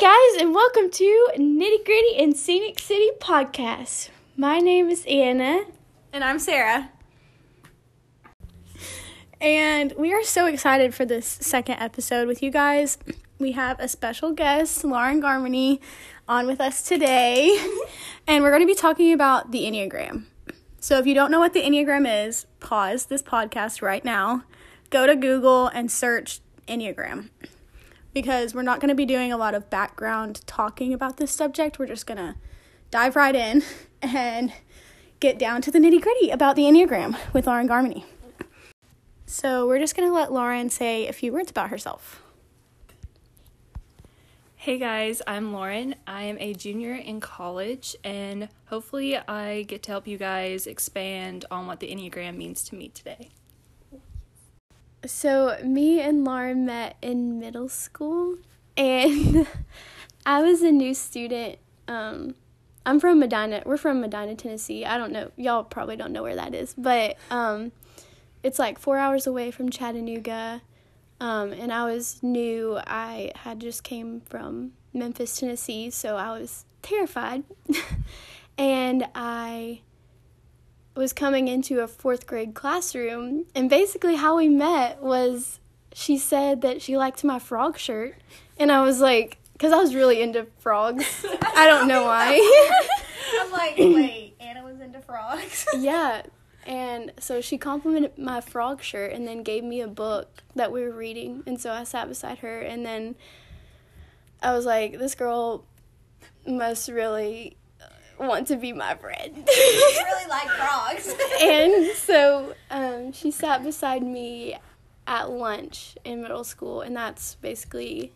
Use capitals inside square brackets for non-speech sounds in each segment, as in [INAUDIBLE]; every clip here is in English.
guys, and welcome to Nitty Gritty and Scenic City podcast. My name is Anna, And I'm Sarah. and we are so excited for this second episode with you guys. We have a special guest, Lauren Garmany, on with us today, [LAUGHS] and we're going to be talking about the Enneagram. So, if you don't know what the Enneagram is, pause this podcast right now, go to Google and search Enneagram because we're not going to be doing a lot of background talking about this subject. We're just going to dive right in [LAUGHS] and get down to the nitty gritty about the Enneagram with Lauren Garmany. So, we're just going to let Lauren say a few words about herself. Hey guys, I'm Lauren. I am a junior in college, and hopefully, I get to help you guys expand on what the Enneagram means to me today. So, me and Lauren met in middle school, and [LAUGHS] I was a new student. Um, I'm from Medina. We're from Medina, Tennessee. I don't know. Y'all probably don't know where that is, but um, it's like four hours away from Chattanooga. Um, and I was new. I had just came from Memphis, Tennessee, so I was terrified. [LAUGHS] and I was coming into a fourth grade classroom, and basically how we met was she said that she liked my frog shirt, and I was like, because I was really into frogs. [LAUGHS] I don't know why. I'm like, [LAUGHS] wait, Anna was into frogs. [LAUGHS] yeah, and so she complimented my frog shirt and then gave me a book that we were reading, and so I sat beside her, and then I was like, this girl must really want to be my friend. [LAUGHS] I really like frogs. [LAUGHS] and so um, she sat beside me at lunch in middle school, and that's basically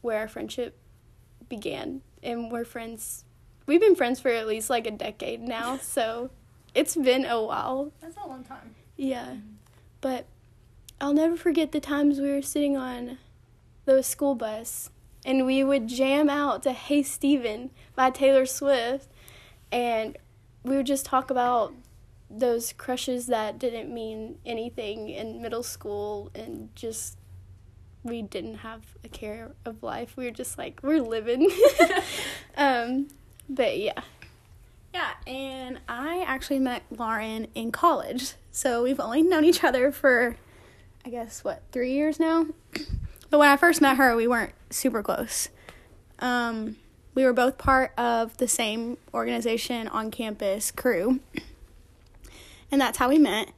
where our friendship began. And we're friends. We've been friends for at least like a decade now, [LAUGHS] so it's been a while. That's a long time. Yeah, but I'll never forget the times we were sitting on the school bus and we would jam out to Hey Stephen by Taylor Swift and we would just talk about those crushes that didn't mean anything in middle school and just we didn't have a care of life. We were just like we're living. [LAUGHS] um but yeah. Yeah, and I actually met Lauren in college. So we've only known each other for I guess what, 3 years now. [CLEARS THROAT] But when I first met her, we weren't super close. Um, we were both part of the same organization on campus, Cru. And that's how we met.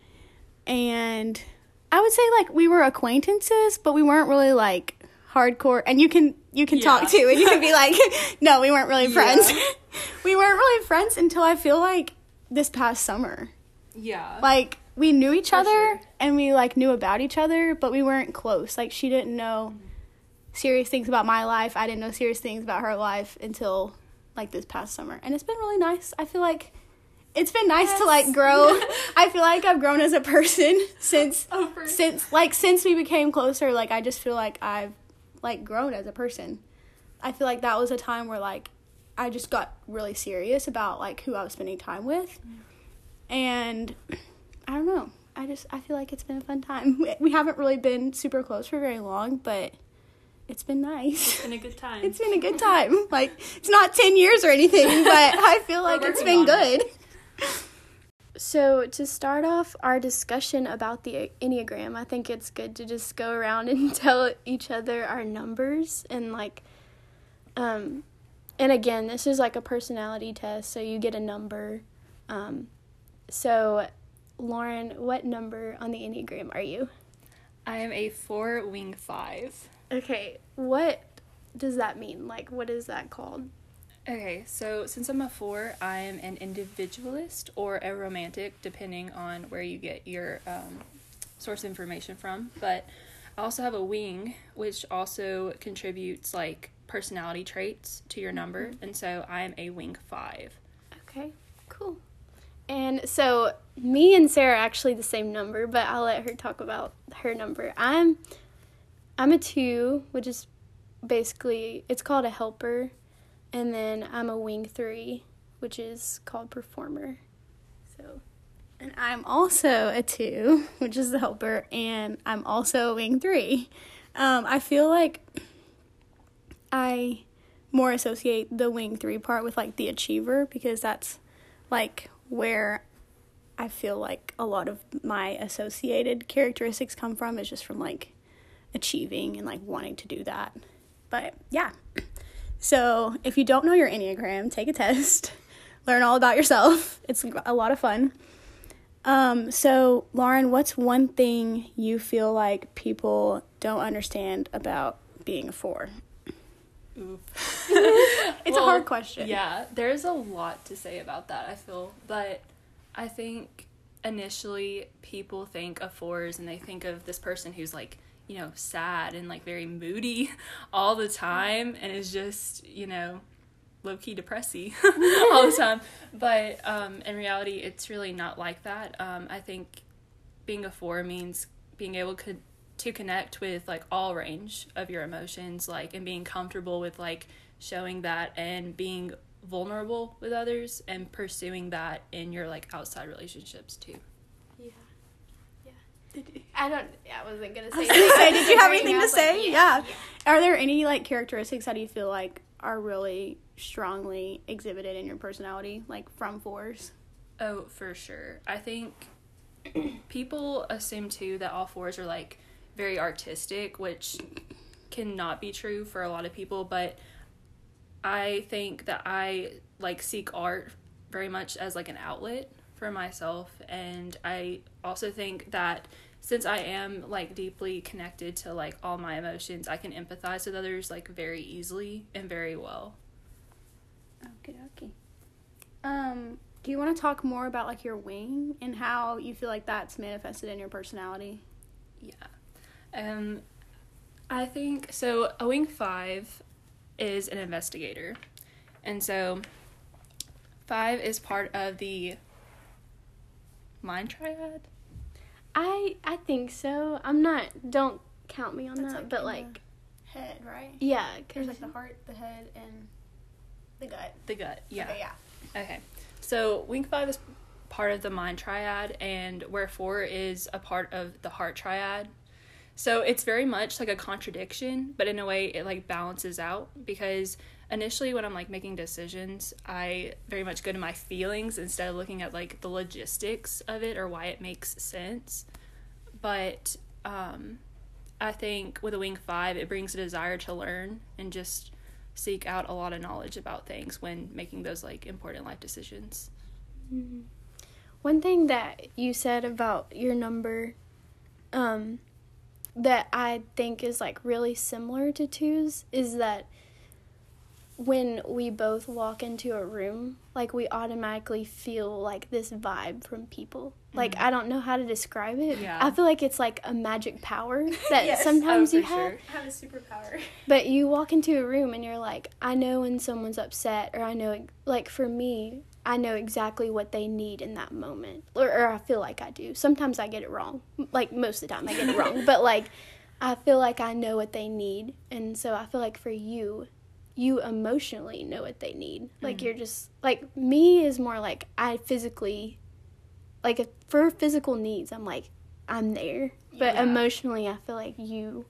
And I would say like we were acquaintances, but we weren't really like hardcore. And you can you can talk Yeah. too, and you can be like, [LAUGHS] no, we weren't really friends. Yeah. [LAUGHS] we weren't really friends until I feel like this past summer. Yeah. Like we knew each other sure. and we like knew about each other, but we weren't close. Like she didn't know mm-hmm. Serious things about my life. I didn't know serious things about her life until like this past summer. And it's been really nice. I feel like it's been nice to like grow. [LAUGHS] I feel like I've grown as a person [LAUGHS] since Oh, since like since we became closer. Like I just feel like I've like grown as a person. I feel like that was a time where like I just got really serious about like who I was spending time with. And I don't know. I just I feel like it's been a fun time. We- [LAUGHS] We haven't really been super close for very long, but it's been nice. It's been a good [LAUGHS] time. It's been a good time. [LAUGHS] Like it's not 10 years or anything, [LAUGHS] but I feel like it's been on good. So, to start off our discussion about the Enneagram, I think it's good to just go around and tell each other our numbers and like um and again, this is like a personality test, so you get a number. Um so Lauren, what number on the Enneagram are you? I am a four wing five. Okay, what does that mean? Like what is that called? Okay, so since I'm a four, I am an individualist or a romantic, depending on where you get your um, source information from. But I also have a wing, which also contributes like personality traits to your number, and so I am a wing five. Okay, cool. And so me and Sarah are actually the same number, but I'll let her talk about her number. I'm I'm a 2, which is basically it's called a helper, and then I'm a wing 3, which is called performer. So and I'm also a 2, [LAUGHS] which is the helper, and I'm also a wing 3. Um I feel like I more associate the wing three part with like the achiever because that's like where I feel like a lot of my associated characteristics come from is just from like achieving and like wanting to do that. But yeah. So if you don't know your Enneagram, take a test, [LAUGHS] learn all about yourself. It's a lot of fun. Um, so Lauren, what's one thing you feel like people don't understand about being a four? Oof. [LAUGHS] [LAUGHS] It's a hard question. Yeah, there's a lot to say about that, I feel. But I think initially people think of fours and they think of this person who's like, you know, sad and like very moody [LAUGHS] all the time and is just, you know, low key depressy [LAUGHS] all the [LAUGHS] time. But um, in reality, it's really not like that. Um, I think being a four means being able co- to connect with like all range of your emotions, like and being comfortable with like showing that and being vulnerable with others and pursuing that in your like outside relationships too. Yeah. Yeah. I don't. I wasn't gonna say. I was gonna say, did you have anything. anything to was [LAUGHS] like, say? yeah. Are there any like characteristics that you feel like are really strongly exhibited in your personality, like from fours? Oh, for sure. I think people assume too that all fours are like very artistic, which cannot be true for a lot of people, but I think that I like seek art very much as like an outlet for myself and I also think that since I am like deeply connected to like all my emotions, I can empathize with others like very easily and very well. Okay, okay. Um, do you want to talk more about like your wing and how you feel like that's manifested in your personality? Yeah. Um I think so a wing 5 is an investigator. And so 5 is part of the mind triad. I I think so. I'm not. Don't count me on That's that. like but in like, Head, right? yeah, because like the heart, the head, and the gut. The gut. Yeah. Okay, yeah. Okay. So wing 5 is part of the mind triad and where 4 is a part of the heart triad. So it's very much like a contradiction, but in a way it like balances out because initially when I'm like making decisions, I very much go to my feelings instead of looking at like the logistics of it or why it makes sense. But um I think with a wing 5 it brings a desire to learn and just seek out a lot of knowledge about things when making those like important life decisions. one thing that you said about your number, um, that I think is like really similar to twos is that when we both walk into a room, like we automatically feel like this vibe from people. Like mm-hmm. I don't know how to describe it. Yeah. I feel like it's like a magic power [LAUGHS] that Yes. sometimes Oh, you have. sure. Have a superpower. [LAUGHS] But you walk into a room and you're like, I know when someone's upset, or I know, like for me, I know exactly what they need in that moment, or, or I feel like I do. Sometimes I get it wrong. Like most of the time, I get it wrong. [LAUGHS] But like, I feel like I know what they need, and so I feel like for you, you emotionally know what they need. Like you're just like me is more like I physically, like if for physical needs, I'm like I'm there, but Yeah. emotionally, I feel like you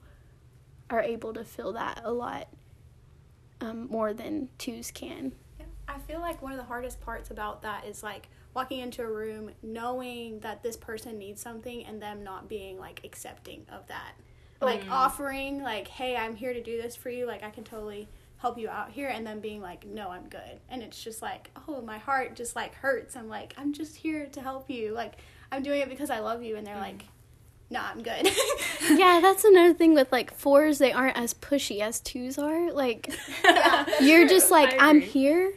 are able to feel that a lot um, more than twos can. Yeah. I feel like one of the hardest parts about that is like walking into a room knowing that this person needs something and them not being like accepting of that. Like offering like, "Hey, I'm here to do this for you. Like I can totally help you out here." And then being like, "No, I'm good." And it's just like, "Oh, my heart just like hurts." I'm like, "I'm just here to help you. Like I'm doing it because I love you." And they're mm. like, "No, I'm good." [LAUGHS] yeah, that's another thing with like fours. They aren't as pushy as twos are. Like [LAUGHS] you're just like I'm here,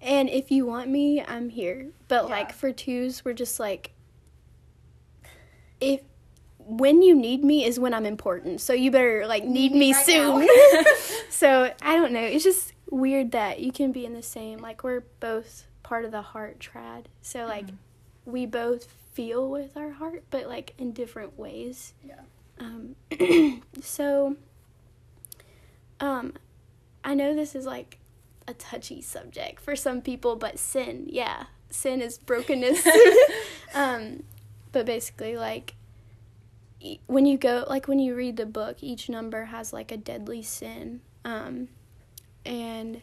and if you want me, I'm here. But Yeah. like for twos, we're just like if when you need me is when I'm important. So you better like need me right soon. [LAUGHS] [LAUGHS] so I don't know. It's just weird that you can be in the same like we're both part of the heart triad. So like we both feel with our heart, but like in different ways. Yeah. Um, [CLEARS THROAT] so, um, I know this is like a touchy subject for some people, but sin, yeah, sin is brokenness. [LAUGHS] um, but basically, like when you go, like when you read the book, each number has like a deadly sin. Um, and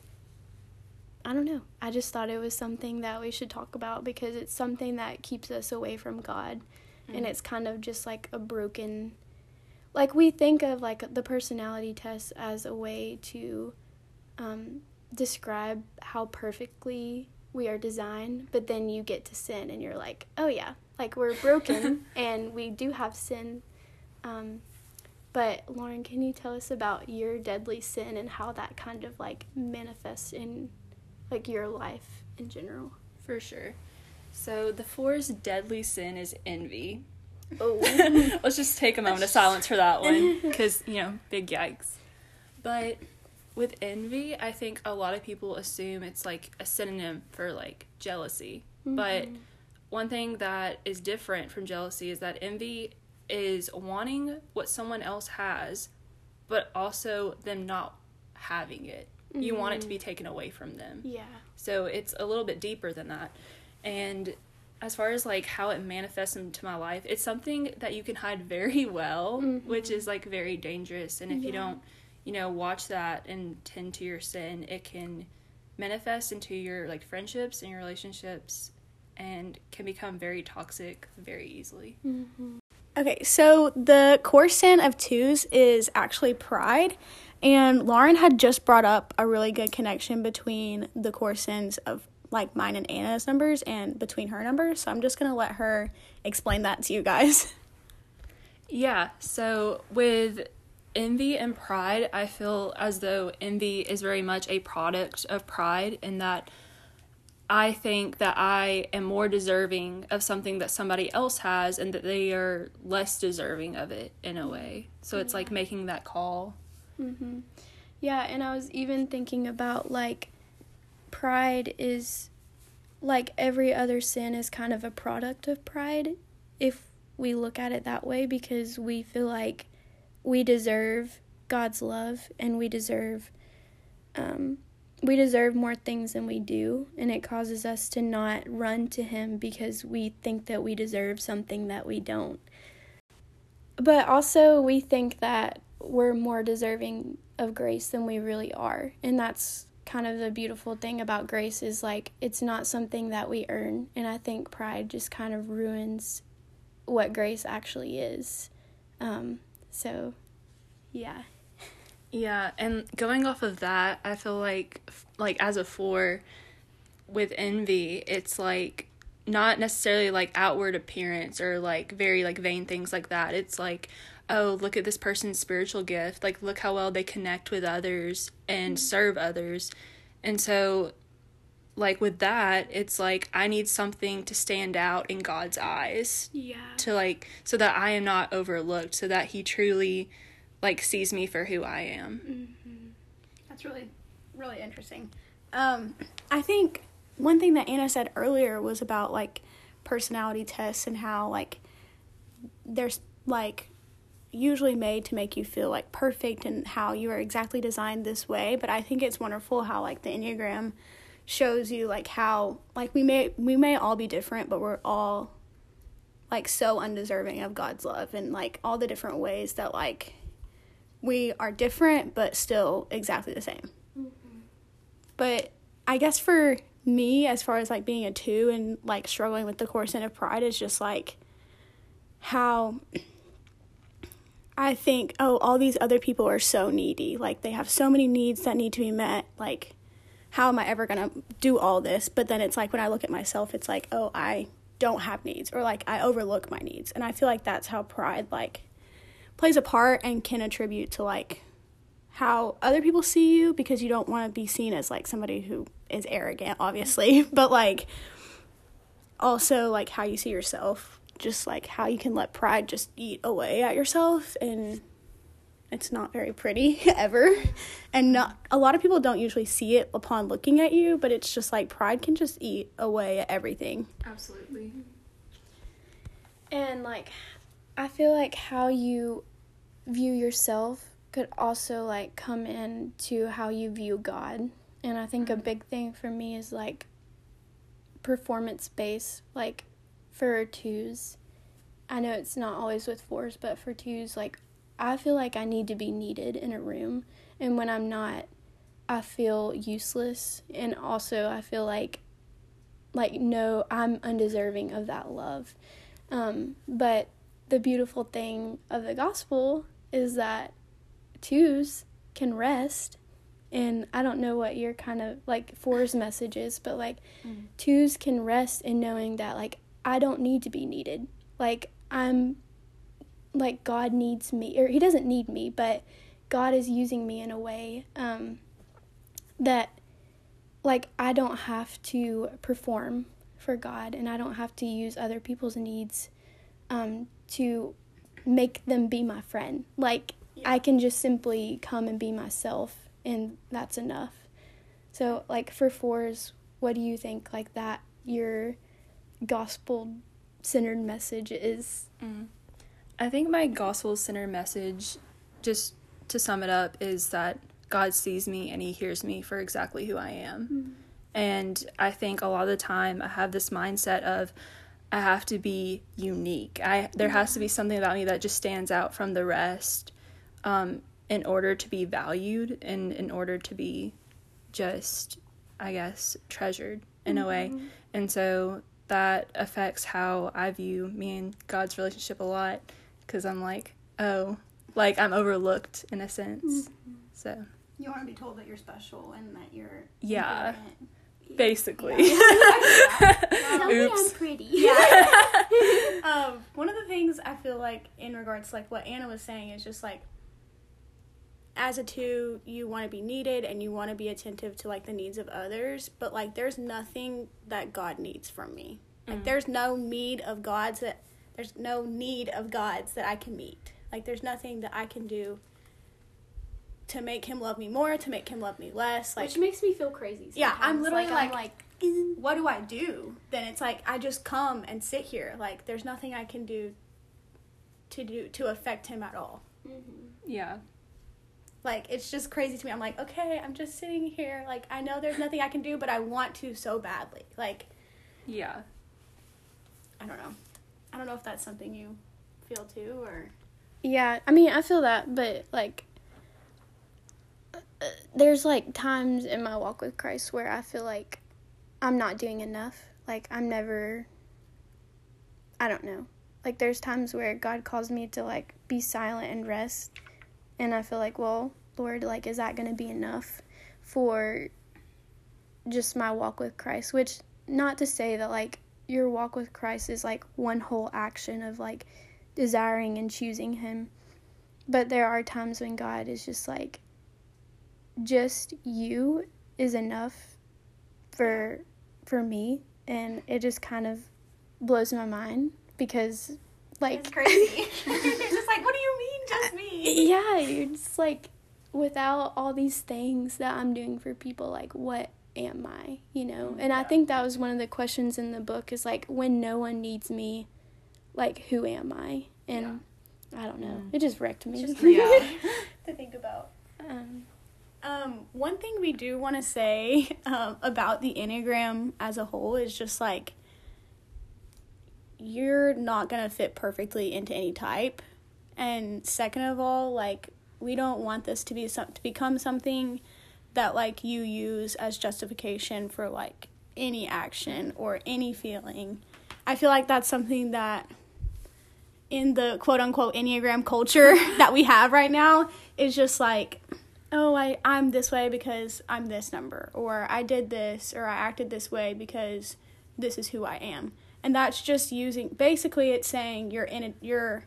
I don't know. I just thought it was something that we should talk about because it's something that keeps us away from God. Mm-hmm. And it's kind of just like a broken like we think of like the personality test as a way to um, describe how perfectly we are designed, but then you get to sin and you're like, oh yeah, like we're broken [LAUGHS] and we do have sin. Um, but Lauren, can you tell us about your deadly sin and how that kind of like manifests in like your life in general? For sure. So the four's deadly sin is envy. Oh, [LAUGHS] Let's just take a moment of silence for that one [LAUGHS] because, you know, big yikes. But with envy, I think a lot of people assume it's like a synonym for like jealousy. But one thing that is different from jealousy is that envy is wanting what someone else has, but also them not having it. You want it to be mm-hmm. taken away from them. yeah. So it's a little bit deeper than that. And as far as like how it manifests into my life, it's something that you can hide very [LAUGHS] well, which mm-hmm. is like very dangerous. And if you don't, you know, watch that and tend to your sin, it can manifest into your like friendships and your relationships and can become very toxic very easily. Mm-hmm. Okay, so the core sin of twos is actually pride. And Lauren had just brought up a really good connection between the core sins of like mine and Anna's numbers and between her numbers. So I'm just going to let her explain that to you guys. [LAUGHS] Yeah, so with envy and pride, I feel as though envy is very much a product of pride, in that I think that I am more deserving of something that somebody else has and that they are less deserving of it in a way. So it's like making that call. Mm-hmm. Yeah, and I was even thinking about like pride is like every other sin is kind of a product of pride if we look at it that way because we feel like we deserve God's love and we deserve um we deserve more things than we do and it causes us to not run to him because we think that we deserve something that we don't. But also we think that we're more deserving of grace than we really are. And that's kind of the beautiful thing about grace is like it's not something that we earn. And I think pride just kind of ruins what grace actually is. Um, so, yeah. Yeah, and going off of that, I feel like like as a four with envy, it's like not necessarily like outward appearance or like very like vain things like that. It's like, oh, look at this person's spiritual gift. Like look how well they connect with others and mm-hmm. serve others. And so like with that, it's like I need something to stand out in God's eyes Yeah. to like so that I am not overlooked, so that he truly like sees me for who I am. That's really, really interesting. Um, I think one thing that Anna said earlier was about like personality tests and how like there's like usually made to make you feel like perfect and how you are exactly designed this way. But I think it's wonderful how like the Enneagram shows you like how like we may we may all be different, but we're all like so undeserving of God's love and like all the different ways that like we are different but still exactly the same. Mm-hmm. But I guess for me, as far as like being a two and like struggling with the core sin of pride, is just like how I think, oh, all these other people are so needy. Like they have so many needs that need to be met. Like, how am I ever gonna do all this? But then it's like when I look at myself, it's like, oh, I don't have needs or like I overlook my needs. And I feel like that's how pride like plays a part and can attribute to like how other people see you because you don't want to be seen as like somebody who is arrogant obviously [LAUGHS] but like also like how you see yourself just like how you can let pride just eat away at yourself and it's not very pretty [LAUGHS] ever and not a lot of people don't usually see it upon looking at you but it's just like pride can just eat away at everything Absolutely. And like I feel like how you view yourself could also like come into how you view God. And I think a big thing for me is like performance based like for twos. I know it's not always with fours, but for twos like I feel like I need to be needed in a room and when I'm not I feel useless and also I feel like like no, I'm undeserving of that love. Um, but the beautiful thing of the gospel is that twos can rest and I don't know what your kind of like fours message is, but like Mm. twos can rest in knowing that like I don't need to be needed. Like I'm like God needs me or he doesn't need me, but God is using me in a way um that like I don't have to perform for God and I don't have to use other people's needs um to make them be my friend. Like I can just simply come and be myself and that's enough. So like for fours, what do you think like that your gospel centered message is? Mm. I think my gospel centered message, just to sum it up, is that God sees me and He hears me for exactly who I am. And I think a lot of the time I have this mindset of I have to be unique. I there has to be something about me that just stands out from the rest, um, in order to be valued and in order to be just, I guess, treasured in a way. And so that affects how I view me and God's relationship a lot because I'm like, oh, like I'm overlooked in a sense. So You want to be told that you're special and that you're Yeah. important. Basically, [LAUGHS] Tell me [LAUGHS] Oops. I'm pretty. [LAUGHS] um, one of the things I feel like in regards to like what Anna was saying is just like as a two, you want to be needed and you want to be attentive to like the needs of others, but like there's nothing that God needs from me. Like there's no need of God's that there's no need of God's that I can meet. Like there's nothing that I can do to make him love me more, to make him love me less. Like Which makes me feel crazy. Yeah, I'm sometimes. literally I'm like- what do I do? Then it's like I just come and sit here. Like there's nothing I can do to do to affect him at all. Mm-hmm. yeah, Like it's just crazy to me. I'm like, okay, I'm just sitting here. Like I know there's nothing I can do, but I want to so badly. Like yeah. I don't know. I don't know if that's something you feel too or Yeah, I mean, I feel that, but like, there's like times in my walk with Christ where I feel like I'm not doing enough. Like, I'm never, I don't know. Like, there's times where God calls me to like be silent and rest, and I feel like, well, Lord, like, is that going to be enough for just my walk with Christ? Which, not to say that like your walk with Christ is like one whole action of like desiring and choosing him. But there are times when God is just like, just you is enough for for me, and it just kind of blows my mind because, like, it's crazy. You're [LAUGHS] [LAUGHS] just like, what do you mean just me? yeah, you're just like, without all these things that I'm doing for people, like, what am I? You know? And I think that was one of the questions in the book is like, when no one needs me, like, who am I? And I don't know. Mm. It just wrecked me. Just Yeah. [LAUGHS] to think about. um, Um, one thing we do want to say [LAUGHS] um, about the Enneagram as a whole is just like you're not going to fit perfectly into any type. And second of all, like we don't want this to be some, to become something that like you use as justification for like any action or any feeling. I feel like that's something that in the quote unquote Enneagram culture [LAUGHS] that we have right now is just like oh I, i'm this way because i'm this number or i did this or i acted this way because this is who i am. And that's just using basically it's saying your in your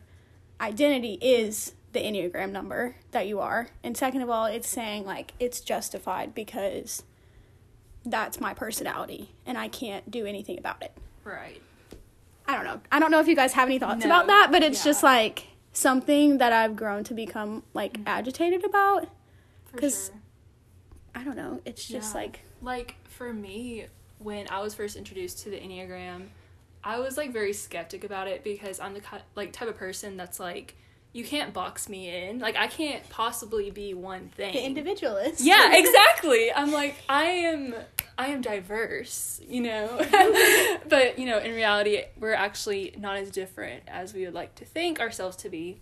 identity is the enneagram number that you are. And second of all it's saying like it's justified because that's my personality and i can't do anything about it. Right. i don't know. I don't know if you guys have any thoughts No. about that but it's just like something that i've grown to become like mm-hmm. agitated about For 'Cause- sure. I don't know. It's just Yeah. like Like for me, when I was first introduced to the Enneagram, I was like very skeptic about it because I'm the like type of person that's like you can't box me in. Like I can't possibly be one thing. the individualist. Yeah, [LAUGHS] exactly. I'm like I am I am diverse, you know. [LAUGHS] but, you know, in reality we're actually not as different as we would like to think ourselves to be.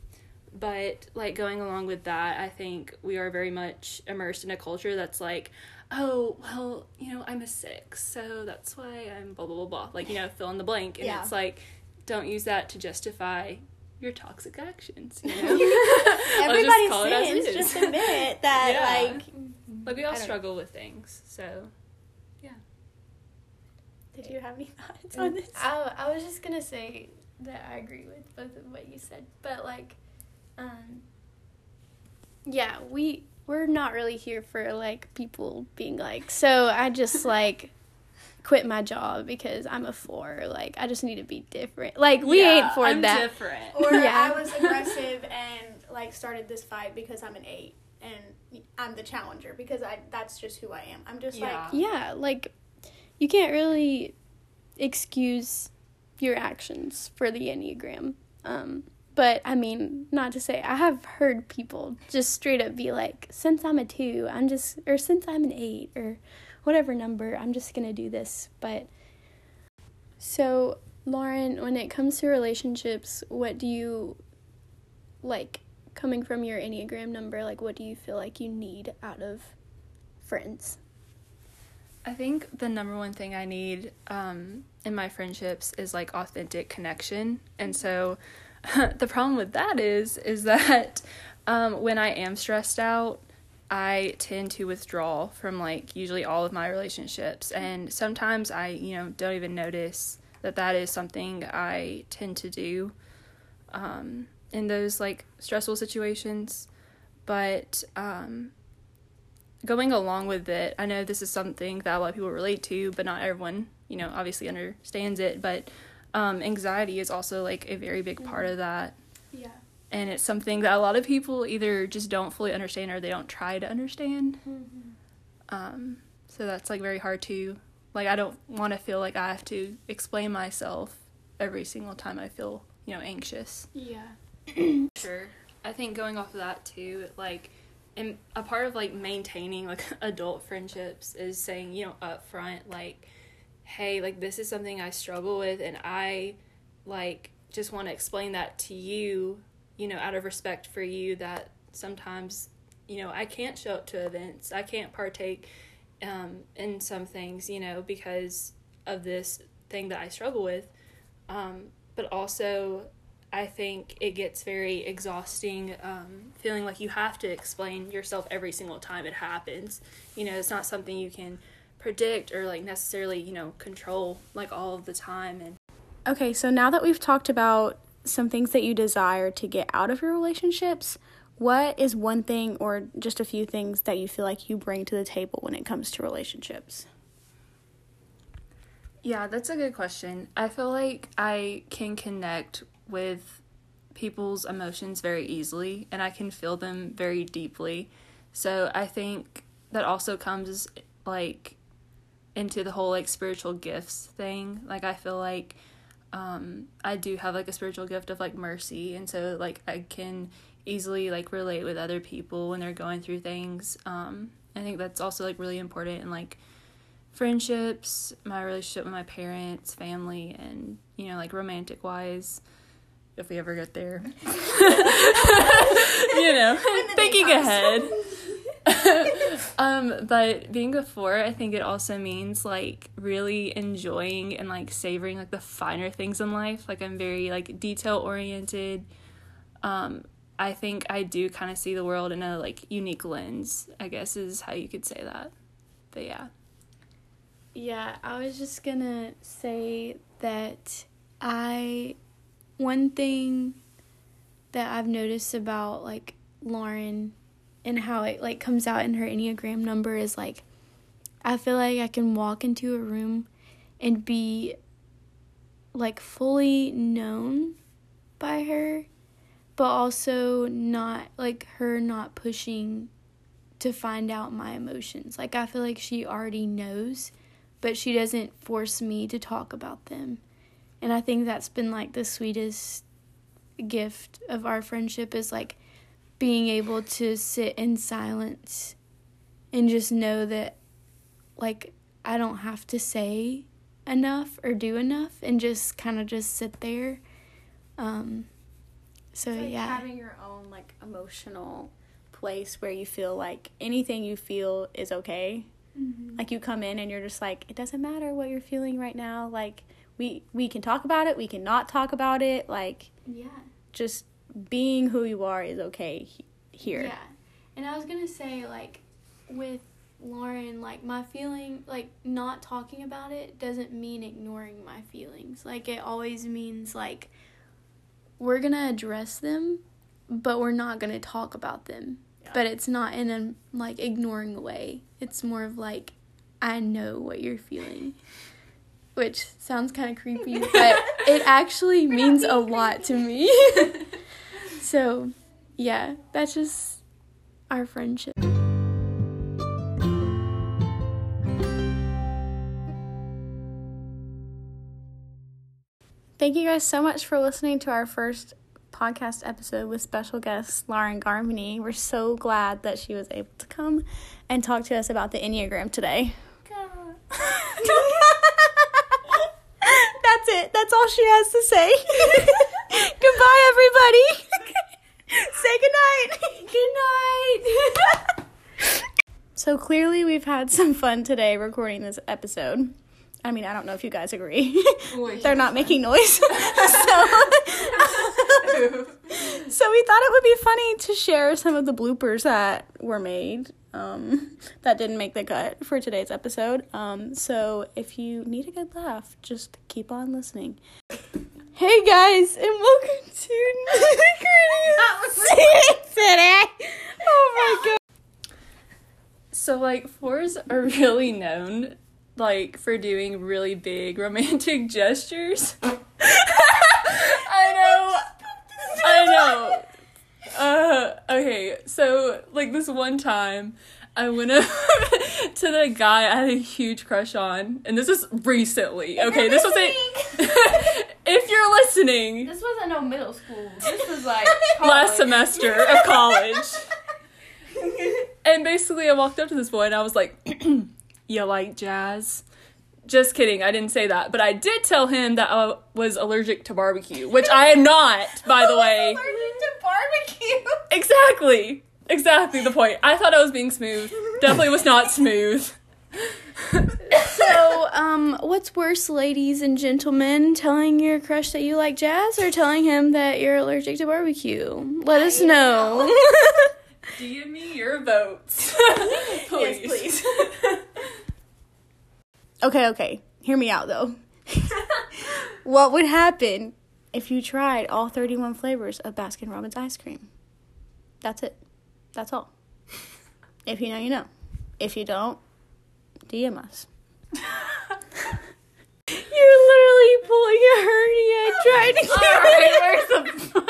But like going along with that, I think we are very much immersed in a culture that's like, oh, well, you know, I'm a six, so that's why I'm blah blah blah blah. Like, you know, fill in the blank. And Yeah. it's like, don't use that to justify your toxic actions. You [LAUGHS] know? I'll Everybody's call it as it sins. is. Just admit that, Yeah. like, like we all I don't- struggle with things. So yeah. Did you have any thoughts mm. on this? I, I was just gonna say that I agree with both of what you said, but like, um, yeah, we we're not really here for like people being like, so I just [LAUGHS] like quit my job because I'm a four. Like I just need to be different. Like we ain't for I'm that. different. Or [LAUGHS] Yeah. I was aggressive and like started this fight because I'm an eight and I'm the challenger because I that's just who I am. I'm just Yeah. like Yeah, like you can't really excuse your actions for the Enneagram. Um, but I mean, not to say I have heard people just straight up be like, since I'm a two, I'm just, or since I'm an eight, or whatever number, I'm just gonna do this. But so, Lauren, when it comes to relationships, what do you like coming from your Enneagram number? Like, what do you feel like you need out of friends? I think the number one thing I need um, in my friendships is like authentic connection, and so [LAUGHS] the problem with that is is that um, when I am stressed out, I tend to withdraw from like usually all of my relationships, and sometimes I you know don't even notice that that is something I tend to do um, in those like stressful situations, but. Um, going along with it, I know this is something that a lot of people relate to, but not everyone, you know, obviously understands it. But um, anxiety is also like a very big part of that. Yeah. And it's something that a lot of people either just don't fully understand or they don't try to understand. Um, so that's like very hard to, like, I don't want to feel like I have to explain myself every single time I feel, you know, anxious. Yeah. [CLEARS THROAT] Sure. I think going off of that too, like, and a part of like maintaining like [LAUGHS] adult friendships is saying, you know, up front, like, hey, like this is something I struggle with, and I like just want to explain that to you, you know, out of respect for you that sometimes, you know, I can't show up to events, I can't partake um, in some things, you know, because of this thing that I struggle with. Um, but also, I think it gets very exhausting um, feeling like you have to explain yourself every single time it happens. You know, it's not something you can predict or like necessarily, you know, control like all of the time. And Okay, so now that we've talked about some things that you desire to get out of your relationships, what is one thing or just a few things that you feel like you bring to the table when it comes to relationships? yeah, that's a good question. I feel like I can connect with people's emotions very easily and I can feel them very deeply. So I think that also comes like into the whole like spiritual gifts thing. Like I feel like um I do have like a spiritual gift of like mercy and so like I can easily like relate with other people when they're going through things. Um I think that's also like really important in like friendships, my relationship with my parents, family and you know like romantic wise if we ever get there. [LAUGHS] you know, thinking ahead. [LAUGHS] um, but being a four, I think it also means like really enjoying and like savoring like the finer things in life. Like I'm very like detail oriented. Um, I think I do kind of see the world in a like unique lens. I guess is how you could say that. But yeah. Yeah, I was just gonna say that I one thing that I've noticed about like Lauren and how it like comes out in her Enneagram number is like I feel like I can walk into a room and be like fully known by her, but also not like her not pushing to find out my emotions. Like I feel like she already knows, but she doesn't force me to talk about them. And I think that's been like the sweetest gift of our friendship is like being able to sit in silence and just know that like I don't have to say enough or do enough and just kind of just sit there. Um So like yeah. having your own like emotional place where you feel like anything you feel is okay. Like you come in and you're just like it doesn't matter what you're feeling right now. Like we we can talk about it, we can not talk about it. Like yeah. just being who you are is okay he- here. Yeah. And I was going to say like with Lauren like my feeling like not talking about it doesn't mean ignoring my feelings. Like it always means like we're going to address them, but we're not going to talk about them. Yeah. But it's not in a like ignoring way. It's more of like I know what you're feeling. Which sounds kind of creepy, [LAUGHS] but it actually means a lot to me. [LAUGHS] so, yeah, that's just our friendship. Thank you guys so much for listening to our first podcast episode with special guest Lauren Garmany. We're so glad that she was able to come and talk to us about the Enneagram today. [LAUGHS] That's it. That's all she has to say. [LAUGHS] Goodbye, everybody. [LAUGHS] say goodnight. [LAUGHS] Good night. [LAUGHS] so clearly, we've had some fun today recording this episode. I mean, I don't know if you guys agree. They're not making noise. so, so we thought it would be funny to share some of the bloopers that were made um, that didn't make the cut for today's episode. Um, so if you need a good laugh, just keep on listening. Hey guys, and welcome to today. Oh my god. So like fours are really known like for doing really big romantic gestures. [LAUGHS] I know. I know. Uh okay, so like this one time I went [LAUGHS] up to the guy I had a huge crush on, and this is recently. Okay, this was a. [LAUGHS] if you're listening, This wasn't no middle school. This was [LAUGHS] like last semester of college. And basically, I walked up to this boy and I was like, [CLEARS THROAT] You like jazz? Just kidding, I didn't say that. But I did tell him that I was allergic to barbecue, which I am not, by the way. Allergic to barbecue. Exactly. Exactly the point. I thought I was being smooth. Definitely was not smooth. So, um, what's worse, ladies and gentlemen, telling your crush that you like jazz or telling him that you're allergic to barbecue? Let us know. Give [LAUGHS] me your votes. please. Please. [LAUGHS] Okay, okay. Hear me out though. [LAUGHS] what would happen if you tried all 31 flavors of Baskin Robbins ice cream? That's it. That's all. if you know, you know. If you don't, DM us. [LAUGHS] You're literally pulling a hernia trying to [LAUGHS] keep it.